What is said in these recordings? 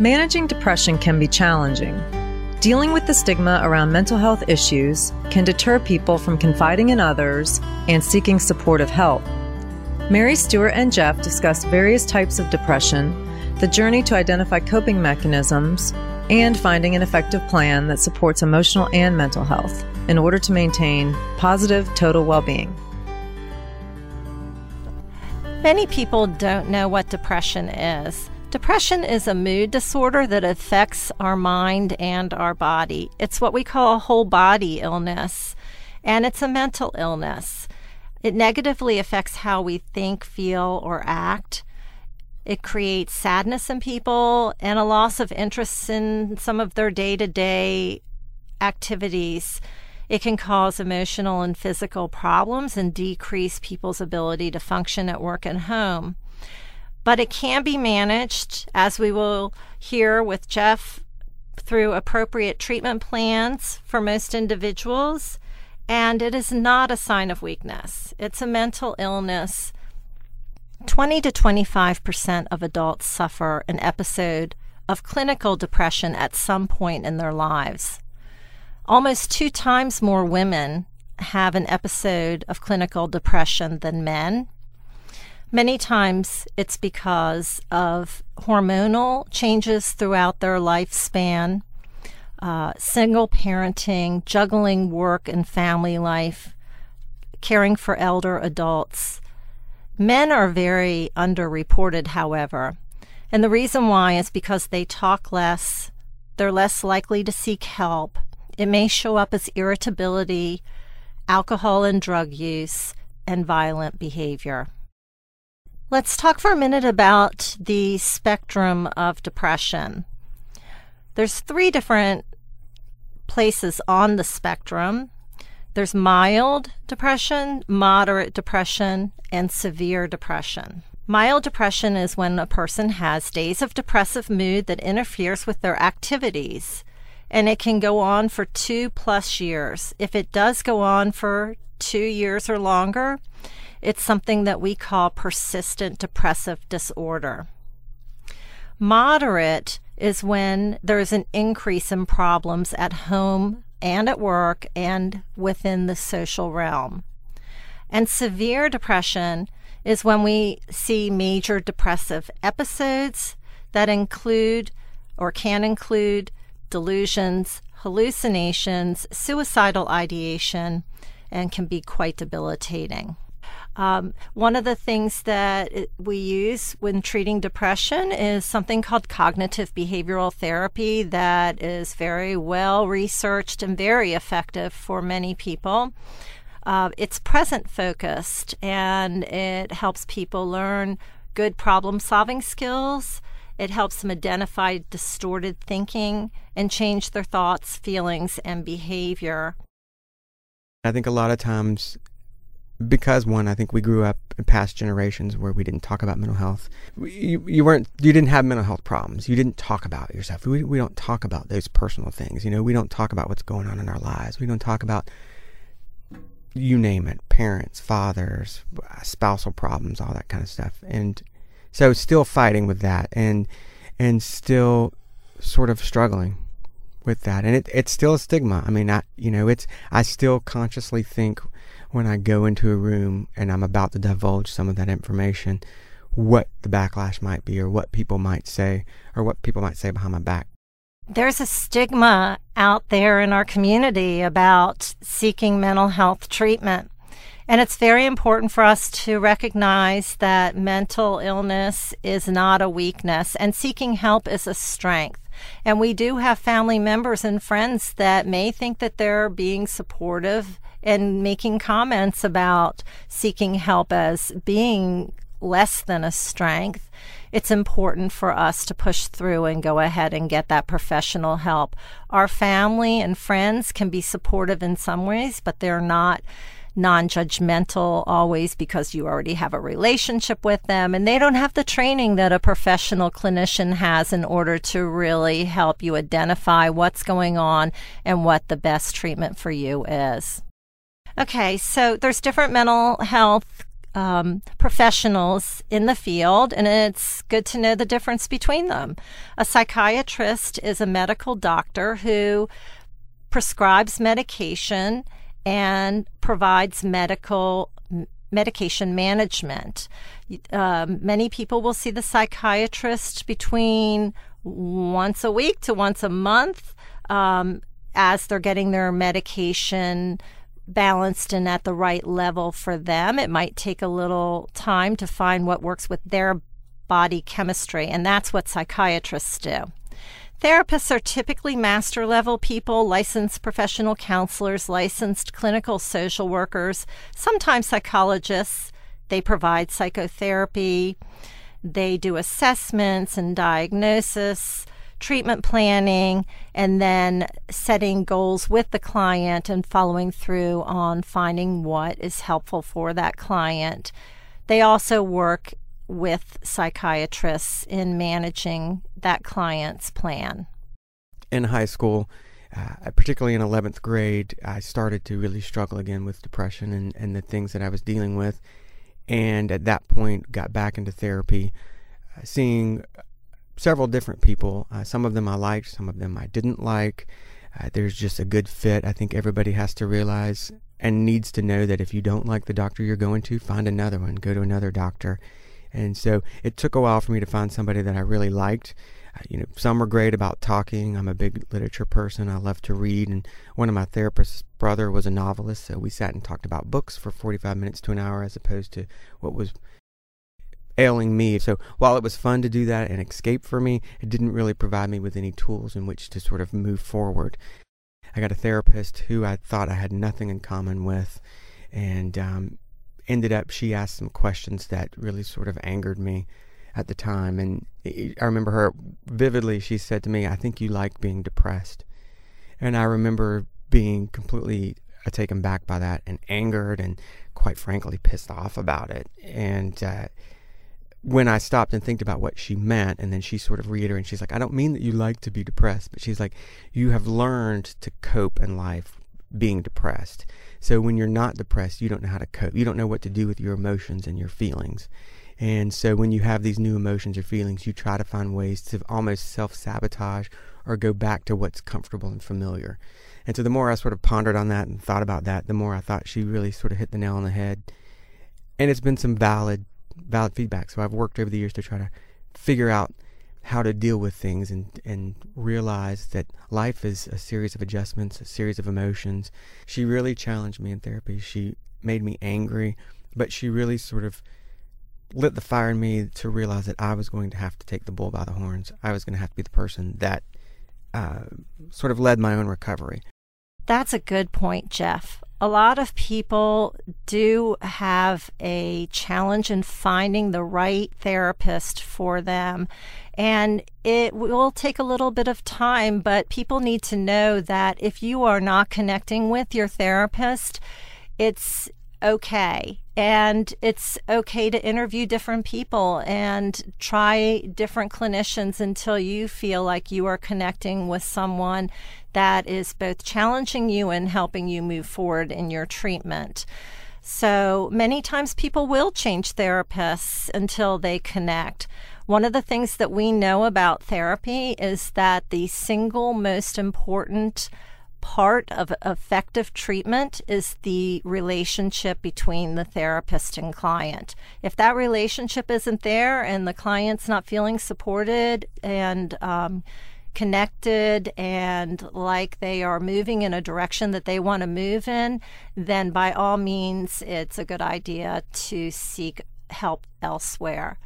Managing depression can be challenging. Dealing with the stigma around mental health issues can deter people from confiding in others and seeking supportive help. Mary Stewart and Jeff discuss various types of depression, the journey to identify coping mechanisms, and finding an effective plan that supports emotional and mental health in order to maintain positive total well being. Many people don't know what depression is. Depression is a mood disorder that affects our mind and our body. It's what we call a whole body illness, and it's a mental illness. It negatively affects how we think, feel, or act. It creates sadness in people and a loss of interest in some of their day to day activities. It can cause emotional and physical problems and decrease people's ability to function at work and home but it can be managed, as we will hear with Jeff, through appropriate treatment plans for most individuals. And it is not a sign of weakness, it's a mental illness. 20 to 25% of adults suffer an episode of clinical depression at some point in their lives. Almost two times more women have an episode of clinical depression than men. Many times it's because of hormonal changes throughout their lifespan, uh, single parenting, juggling work and family life, caring for elder adults. Men are very underreported, however. And the reason why is because they talk less, they're less likely to seek help. It may show up as irritability, alcohol and drug use, and violent behavior. Let's talk for a minute about the spectrum of depression. There's three different places on the spectrum. There's mild depression, moderate depression, and severe depression. Mild depression is when a person has days of depressive mood that interferes with their activities, and it can go on for two plus years. If it does go on for two years or longer, it's something that we call persistent depressive disorder. Moderate is when there's an increase in problems at home and at work and within the social realm. And severe depression is when we see major depressive episodes that include or can include delusions, hallucinations, suicidal ideation, and can be quite debilitating. Um, one of the things that we use when treating depression is something called cognitive behavioral therapy that is very well researched and very effective for many people. Uh, it's present focused and it helps people learn good problem solving skills. It helps them identify distorted thinking and change their thoughts, feelings, and behavior. I think a lot of times because one, I think we grew up in past generations where we didn't talk about mental health. You, you weren't, you didn't have mental health problems. You didn't talk about yourself. We, we don't talk about those personal things. You know, we don't talk about what's going on in our lives. We don't talk about, you name it, parents, fathers, spousal problems, all that kind of stuff. And so still fighting with that and, and still sort of struggling with that. And it, it's still a stigma. I mean, I, you know, it's, I still consciously think when I go into a room and I'm about to divulge some of that information, what the backlash might be, or what people might say, or what people might say behind my back. There's a stigma out there in our community about seeking mental health treatment. And it's very important for us to recognize that mental illness is not a weakness and seeking help is a strength. And we do have family members and friends that may think that they're being supportive and making comments about seeking help as being less than a strength, it's important for us to push through and go ahead and get that professional help. Our family and friends can be supportive in some ways, but they're not non judgmental always because you already have a relationship with them and they don't have the training that a professional clinician has in order to really help you identify what's going on and what the best treatment for you is. Okay, so there's different mental health um, professionals in the field, and it's good to know the difference between them. A psychiatrist is a medical doctor who prescribes medication and provides medical medication management. Um, many people will see the psychiatrist between once a week to once a month um, as they're getting their medication balanced and at the right level for them. It might take a little time to find what works with their body chemistry, and that's what psychiatrists do. Therapists are typically master level people, licensed professional counselors, licensed clinical social workers, sometimes psychologists. They provide psychotherapy, they do assessments and diagnosis treatment planning, and then setting goals with the client and following through on finding what is helpful for that client. They also work with psychiatrists in managing that client's plan. In high school, uh, particularly in 11th grade, I started to really struggle again with depression and, and the things that I was dealing with. And at that point, got back into therapy, uh, seeing several different people. Uh, some of them I liked, some of them I didn't like. Uh, there's just a good fit. I think everybody has to realize and needs to know that if you don't like the doctor you're going to, find another one, go to another doctor. And so it took a while for me to find somebody that I really liked. You know, some are great about talking. I'm a big literature person. I love to read. And one of my therapist's brother was a novelist, so we sat and talked about books for 45 minutes to an hour as opposed to what was ailing me. So while it was fun to do that and escape for me, it didn't really provide me with any tools in which to sort of move forward. I got a therapist who I thought I had nothing in common with, and um, ended up she asked some questions that really sort of angered me at the time. And I remember her vividly. She said to me, "I think you like being depressed," and I remember being completely taken back by that and angered and quite frankly pissed off about it. And uh, when I stopped and think about what she meant, and then she sort of reiterated, she's like, I don't mean that you like to be depressed, but she's like, you have learned to cope in life being depressed. So when you're not depressed, you don't know how to cope. You don't know what to do with your emotions and your feelings. And so when you have these new emotions or feelings, you try to find ways to almost self sabotage or go back to what's comfortable and familiar. And so the more I sort of pondered on that and thought about that, the more I thought she really sort of hit the nail on the head. And it's been some valid valid feedback. So I've worked over the years to try to figure out how to deal with things and and realize that life is a series of adjustments, a series of emotions. She really challenged me in therapy. She made me angry, but she really sort of lit the fire in me to realize that I was going to have to take the bull by the horns. I was going to have to be the person that uh, sort of led my own recovery. That's a good point, Jeff a lot of people do have a challenge in finding the right therapist for them. And it will take a little bit of time, but people need to know that if you are not connecting with your therapist, it's okay. And it's okay to interview different people and try different clinicians until you feel like you are connecting with someone that is both challenging you and helping you move forward in your treatment. So many times people will change therapists until they connect. One of the things that we know about therapy is that the single most important part of effective treatment is the relationship between the therapist and client. If that relationship isn't there and the client's not feeling supported and um, connected and like they are moving in a direction that they want to move in, then by all means, it's a good idea to seek help elsewhere.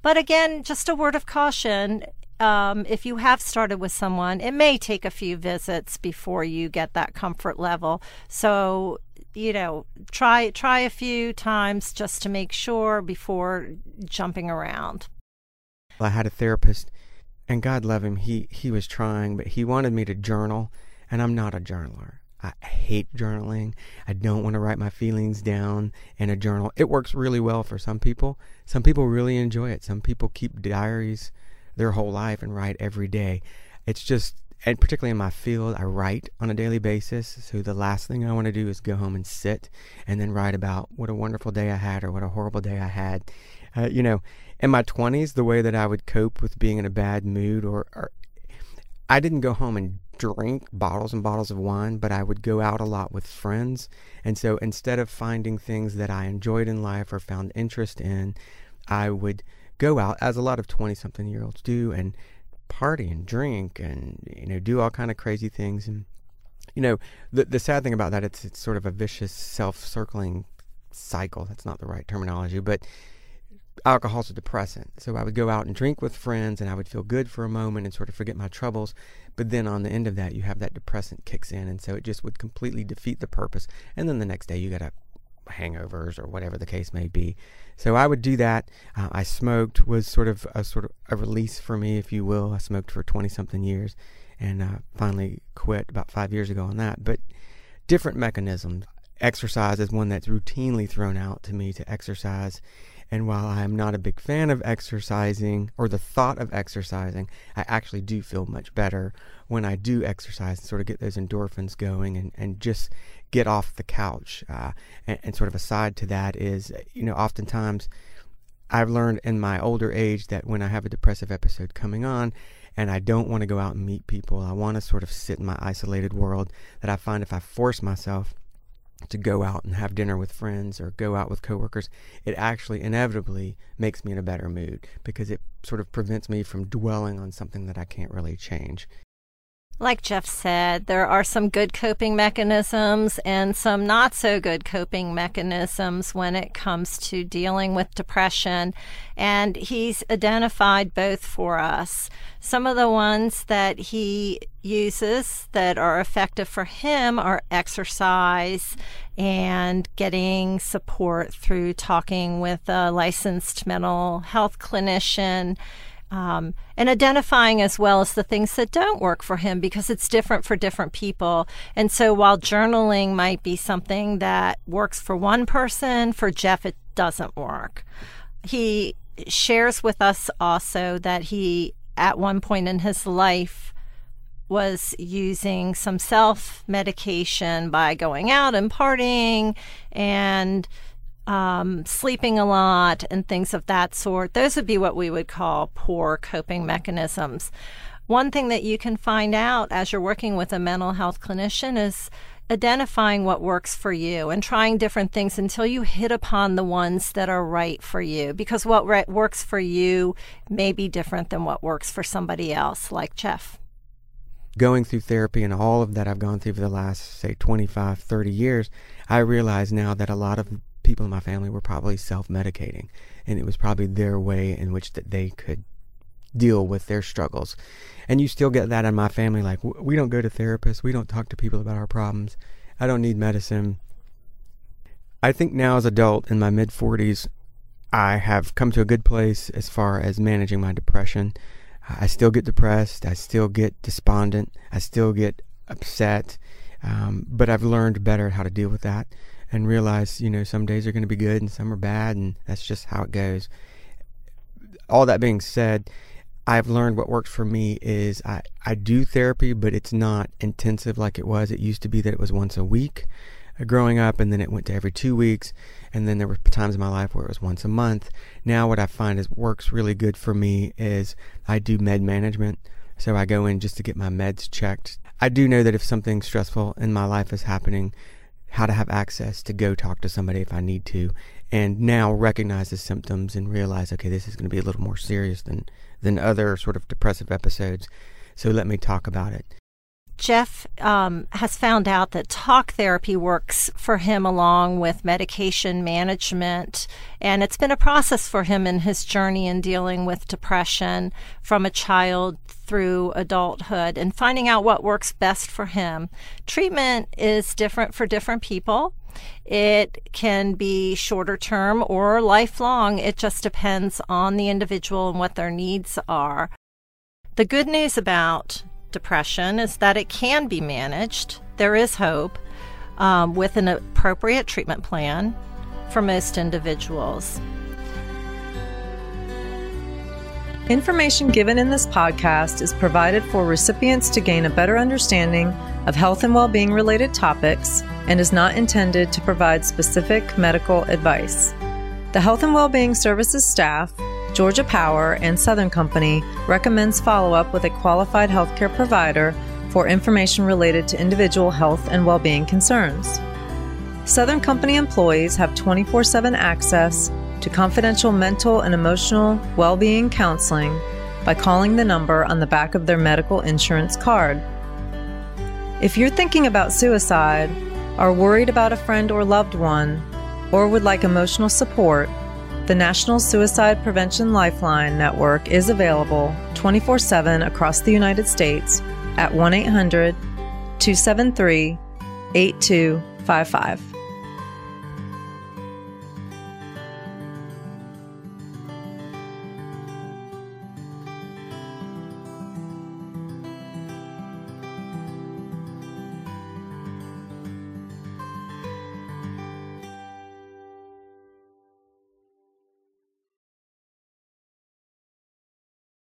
But again, just a word of caution um, if you have started with someone, it may take a few visits before you get that comfort level. So, you know, try try a few times just to make sure before jumping around. I had a therapist, and God love him, he he was trying, but he wanted me to journal, and I'm not a journaler. I hate journaling. I don't want to write my feelings down in a journal. It works really well for some people. Some people really enjoy it. Some people keep diaries their whole life and write every day. It's just and particularly in my field, I write on a daily basis. So the last thing I want to do is go home and sit and then write about what a wonderful day I had or what a horrible day I had. Uh, you know, in my 20s, the way that I would cope with being in a bad mood, or, or I didn't go home and drink bottles and bottles of wine, but I would go out a lot with friends. And so instead of finding things that I enjoyed in life or found interest in, I would go out, as a lot of 20 something year olds do, and party and drink and you know do all kind of crazy things. And you know the the sad thing about that it's it's sort of a vicious self-circling cycle. That's not the right terminology but alcohol's a depressant. So i would go out and drink with friends and i would feel good for a moment and sort of forget my troubles. But then on the end of that you have that depressant kicks in and so it just would completely defeat the purpose. And then the next day you got a hangovers or whatever the case may be. So I would do that. Uh, I smoked was sort of a sort of a release for me, if you will. I smoked for twenty something years, and uh, finally quit about five years ago on that. But different mechanisms. Exercise is one that's routinely thrown out to me to exercise. And while I am not a big fan of exercising or the thought of exercising, I actually do feel much better when I do exercise and sort of get those endorphins going and, and just get off the couch. Uh, and, and, sort of aside to that is, you know, oftentimes I've learned in my older age that when I have a depressive episode coming on and I don't want to go out and meet people, I want to sort of sit in my isolated world, that I find if I force myself to go out and have dinner with friends or go out with coworkers, it actually inevitably makes me in a better mood because it sort of prevents me from dwelling on something that I can't really change. Like Jeff said, there are some good coping mechanisms and some not so good coping mechanisms when it comes to dealing with depression. And he's identified both for us. Some of the ones that he uses that are effective for him are exercise and getting support through talking with a licensed mental health clinician um, and identifying as well as the things that don't work for him because it's different for different people. And so while journaling might be something that works for one person, for Jeff, it doesn't work. He shares with us also that he, at one point in his life, was using some self medication by going out and partying and um, sleeping a lot and things of that sort. Those would be what we would call poor coping mechanisms. One thing that you can find out as you're working with a mental health clinician is identifying what works for you and trying different things until you hit upon the ones that are right for you. Because what re- works for you may be different than what works for somebody else, like Jeff. Going through therapy and all of that I've gone through for the last, say, 25, 30 years, I realize now that a lot of people in my family were probably self-medicating and it was probably their way in which that they could deal with their struggles. And you still get that in my family like we don't go to therapists we don't talk to people about our problems i don't need medicine. I think now as adult in my mid 40s i have come to a good place as far as managing my depression. I still get depressed i still get despondent i still get upset um, but i've learned better how to deal with that and realize, you know, some days are going to be good and some are bad, and that's just how it goes. All that being said, I've learned what works for me is I, I do therapy, but it's not intensive like it was. It used to be that it was once a week uh, growing up, and then it went to every two weeks, and then there were times in my life where it was once a month. Now, what I find is works really good for me is I do med management. So I go in just to get my meds checked. I do know that if something stressful in my life is happening, how to have access to go talk to somebody if I need to, and now recognize the symptoms and realize, okay, this is going to be a little more serious than than other sort of depressive episodes. So let me talk about it. Jeff um, has found out that talk therapy works for him along with medication management. And it's been a process for him in his journey in dealing with depression from a child through adulthood and finding out what works best for him. Treatment is different for different people. It can be shorter term or lifelong. It just depends on the individual and what their needs are. The good news about depression is that it can be managed. There is hope um, with an appropriate treatment plan for most individuals. Information given in this podcast is provided for recipients to gain a better understanding of health and well being related topics and is not intended to provide specific medical advice. The Health and Wellbeing Services staff, Georgia Power, and Southern Company recommends follow up with a qualified healthcare provider for information related to individual health and well-being concerns. Southern Company employees have 24 7 access to confidential mental and emotional well being counseling by calling the number on the back of their medical insurance card. If you're thinking about suicide, are worried about a friend or loved one, or would like emotional support, the National Suicide Prevention Lifeline Network is available 24 7 across the United States at 1 800 273 8255.